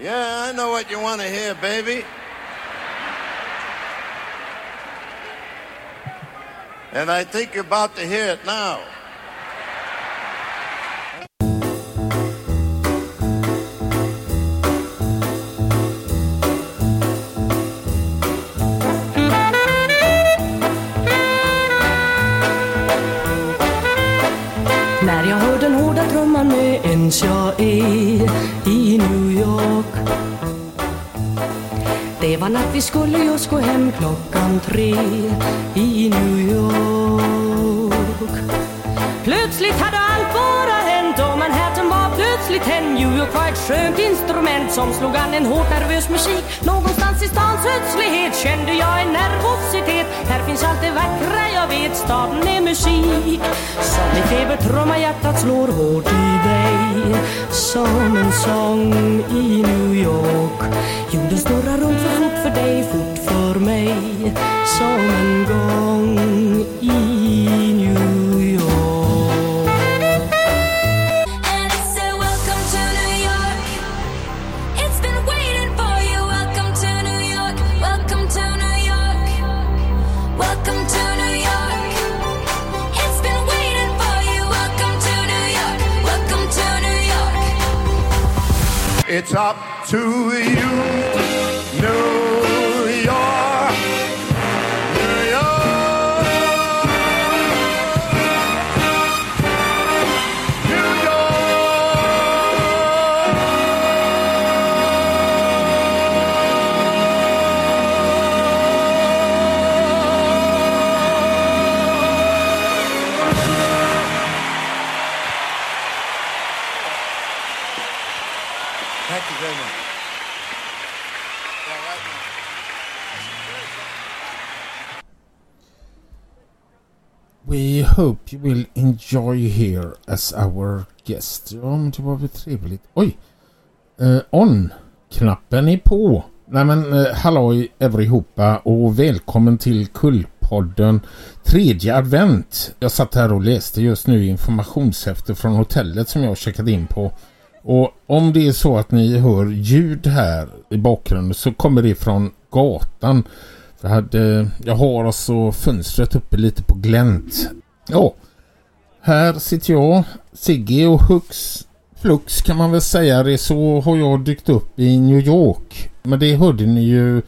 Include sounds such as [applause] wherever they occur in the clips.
Yeah, I know what you want to hear, baby. And I think you're about to hear it now. Trumman jag är i New York. Det var natt vi skulle just gå hem klockan tre i New York. Plötsligt hade allt bara hänt och Manhattan var plötsligt hem New York var ett skönt instrument som slog an en hårt nervös musik. Någonstans i stans ödslighet kände jag en nervositet. Här finns allt det vackra jag vet, staden är musik. Som i febertrumma hjärtat slår hårt i dig. Som en sång i New York Jorden snurrar runt för fort för dig, fort för mig. Som en gång i New York It's up to you, We hope you will enjoy here as our guest. Ja, men det var väl trevligt. Oj! Eh, On-knappen är på. Nej men eh, halloj allihopa och välkommen till Kullpodden tredje advent. Jag satt här och läste just nu informationshäfte från hotellet som jag checkade checkat in på. Och om det är så att ni hör ljud här i bakgrunden så kommer det från gatan. Jag, hade, jag har alltså fönstret uppe lite på glänt. Ja, här sitter jag, Sigge och Hux Flux kan man väl säga det så har jag dykt upp i New York. Men det hörde ni ju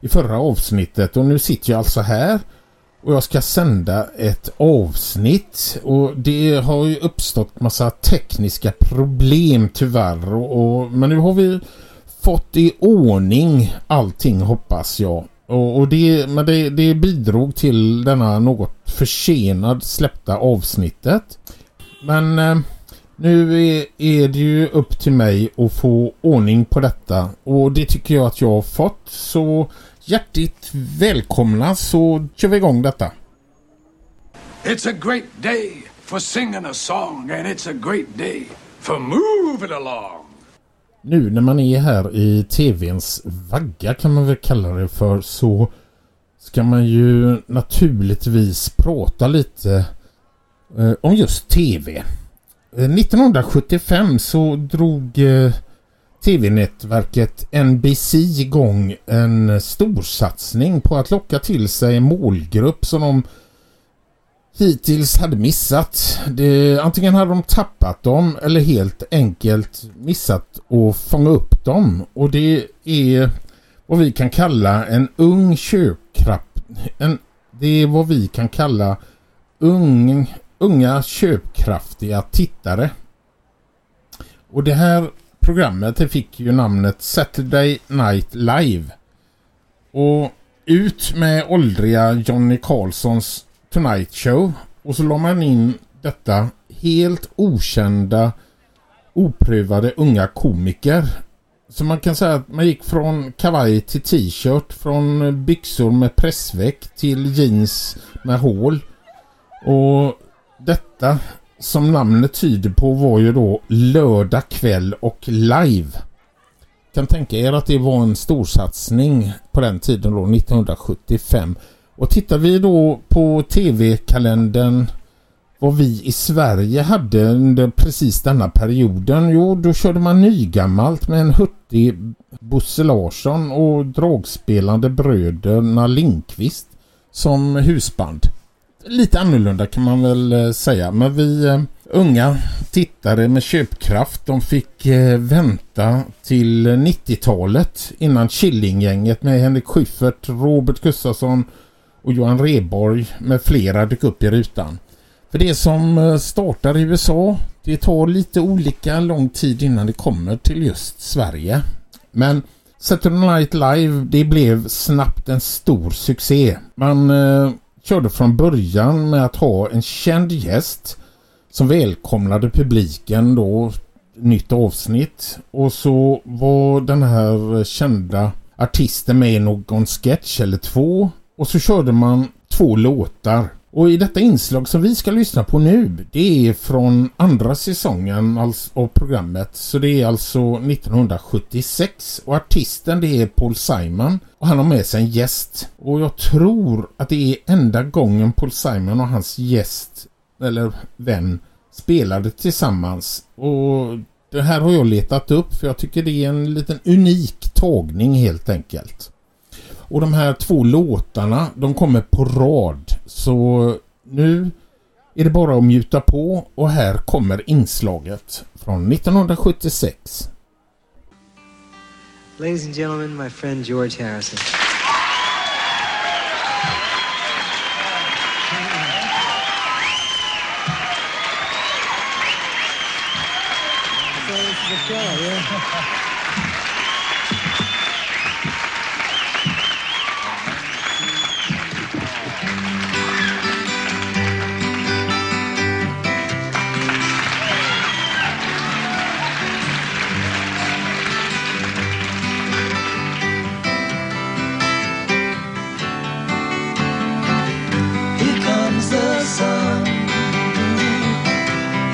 i förra avsnittet och nu sitter jag alltså här och jag ska sända ett avsnitt och det har ju uppstått massa tekniska problem tyvärr och, och men nu har vi fått i ordning allting hoppas jag. Och, och det, men det, det bidrog till denna något försenad släppta avsnittet. Men eh, nu är, är det ju upp till mig att få ordning på detta och det tycker jag att jag har fått. Så hjärtligt välkomna så kör vi igång detta. It's a great day for singing a song, and it's a great day for moving along. Nu när man är här i tvns vagga kan man väl kalla det för så ska man ju naturligtvis prata lite eh, om just tv. 1975 eh, så drog eh, tv-nätverket NBC igång en storsatsning på att locka till sig en målgrupp som de hittills hade missat. Det, antingen hade de tappat dem eller helt enkelt missat att fånga upp dem. Och det är vad vi kan kalla en ung köpkraft. En, det är vad vi kan kalla ung, unga köpkraftiga tittare. Och det här programmet det fick ju namnet Saturday Night Live. Och ut med åldriga Johnny Carlsons Tonight Show och så la man in detta helt okända oprövade unga komiker. Så man kan säga att man gick från kavaj till t-shirt, från byxor med pressväck till jeans med hål. Och detta som namnet tyder på var ju då lördag kväll och live. Kan tänka er att det var en storsatsning på den tiden då 1975. Och tittar vi då på tv-kalendern vad vi i Sverige hade under precis denna perioden? Jo, då körde man nygammalt med en hurtig Bosse Larsson och dragspelande bröderna Linkvist som husband. Lite annorlunda kan man väl eh, säga, men vi eh, unga tittare med köpkraft de fick eh, vänta till 90-talet innan Killinggänget med Henrik Schyffert, Robert Gustafsson och Johan Reborg med flera dök upp i rutan. För det som eh, startar i USA, det tar lite olika lång tid innan det kommer till just Sverige. Men Saturday Night Live, det blev snabbt en stor succé. Man eh, körde från början med att ha en känd gäst som välkomnade publiken då nytt avsnitt och så var den här kända artisten med i någon sketch eller två och så körde man två låtar och i detta inslag som vi ska lyssna på nu, det är från andra säsongen av programmet. Så det är alltså 1976 och artisten det är Paul Simon och han har med sig en gäst. Och jag tror att det är enda gången Paul Simon och hans gäst, eller vän, spelade tillsammans. Och det här har jag letat upp för jag tycker det är en liten unik tagning helt enkelt. Och de här två låtarna, de kommer på rad. Så nu är det bara att mjuta på och här kommer inslaget från 1976. Ladies and gentlemen, my friend George Harrison. Here [laughs]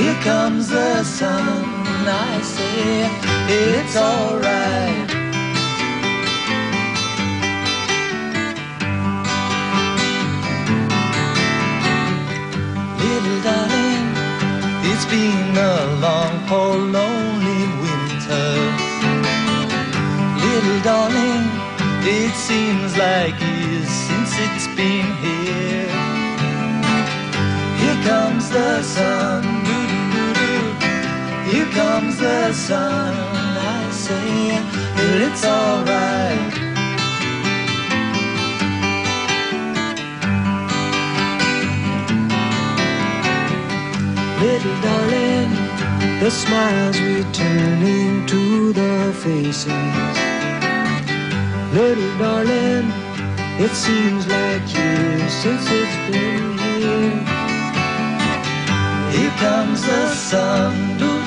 Here comes the sun. I say it's alright. Little darling, it's been a long, cold, lonely winter. Little darling, it seems like years since it's been the sun. I say that it's alright. Little darling, the smiles returning to the faces. Little darling, it seems like years since it's been here. Here comes the sun.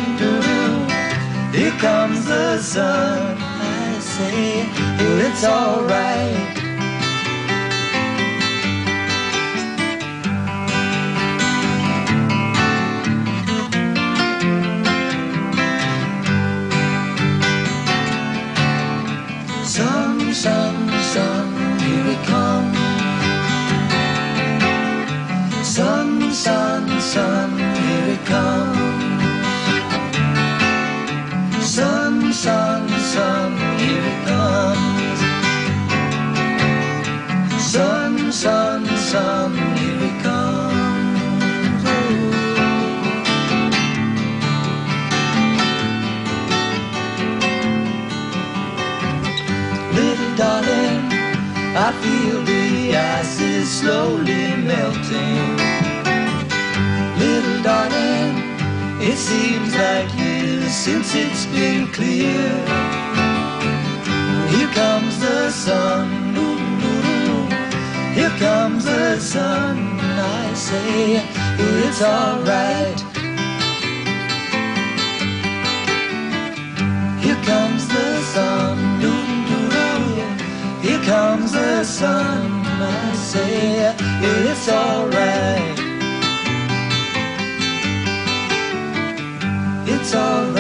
Here comes the sun. I say that it's alright. Is slowly melting. Little darling, it seems like years since it's been clear. Here comes the sun, here comes the sun. I say it's alright. Here comes the sun, here comes the sun. Say it's alright. It's alright.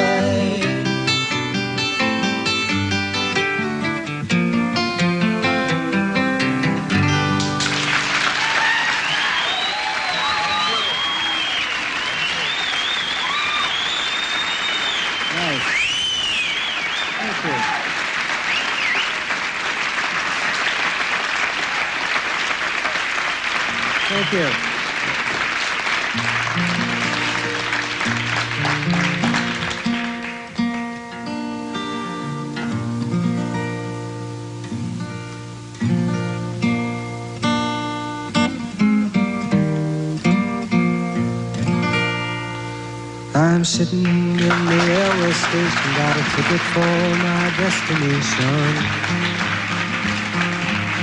Sitting in the railway station, got a ticket for my destination.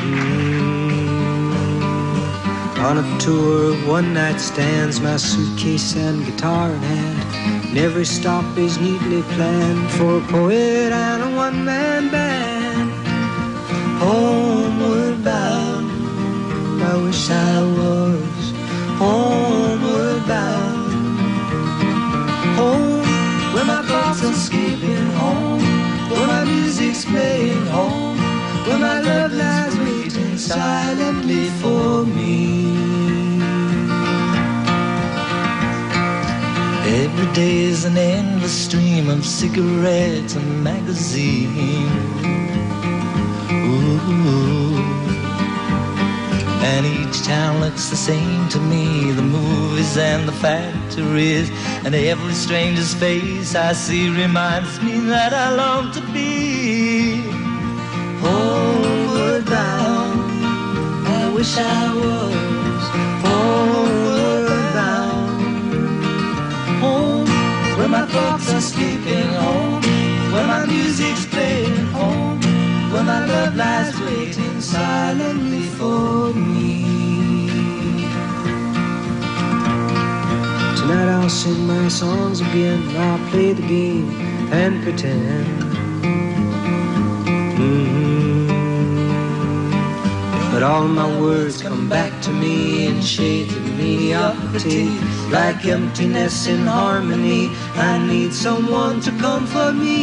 Mm. On a tour of one night stands, my suitcase and guitar in hand. And every stop is neatly planned for a poet and a one man band. Homeward bound, I wish I was homeward bound thoughts are escaping home. Where my music's playing home. Where my love lies waiting silently for me. Every day is an endless stream of cigarettes and magazines. Ooh. And each town looks the same to me. The movies and the factories And every stranger's face I see Reminds me that I long to be Homeward bound I wish I was Homeward bound Home where my thoughts are escaping Home where my music's playing. Home where my love lies waiting silently for sing my songs again, I'll play the game and pretend. Mhm. But all my words come back to me in shades of mediocrity, like emptiness in harmony. I need someone to comfort me.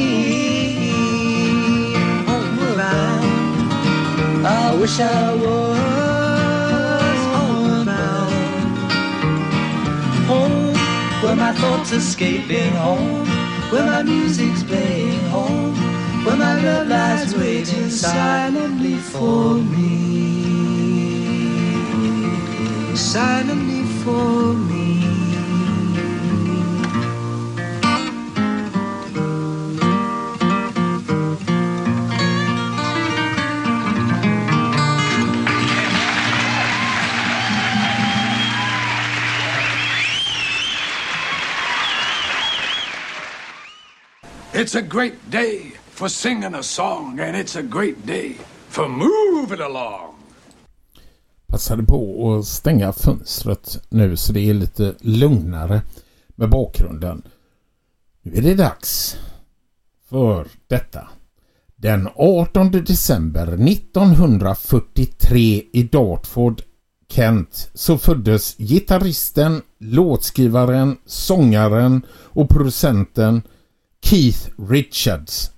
Bound, I wish I was thoughts escaping home, where my music's playing home, where my love lies waiting silently for me. Silently for me. It's a great day for singing a song, and it's a great day for moving along. Passade på att stänga fönstret nu så det är lite lugnare med bakgrunden. Nu är det dags för detta. Den 18 december 1943 i Dartford, Kent, så föddes gitarristen, låtskrivaren, sångaren och producenten Keith Richards.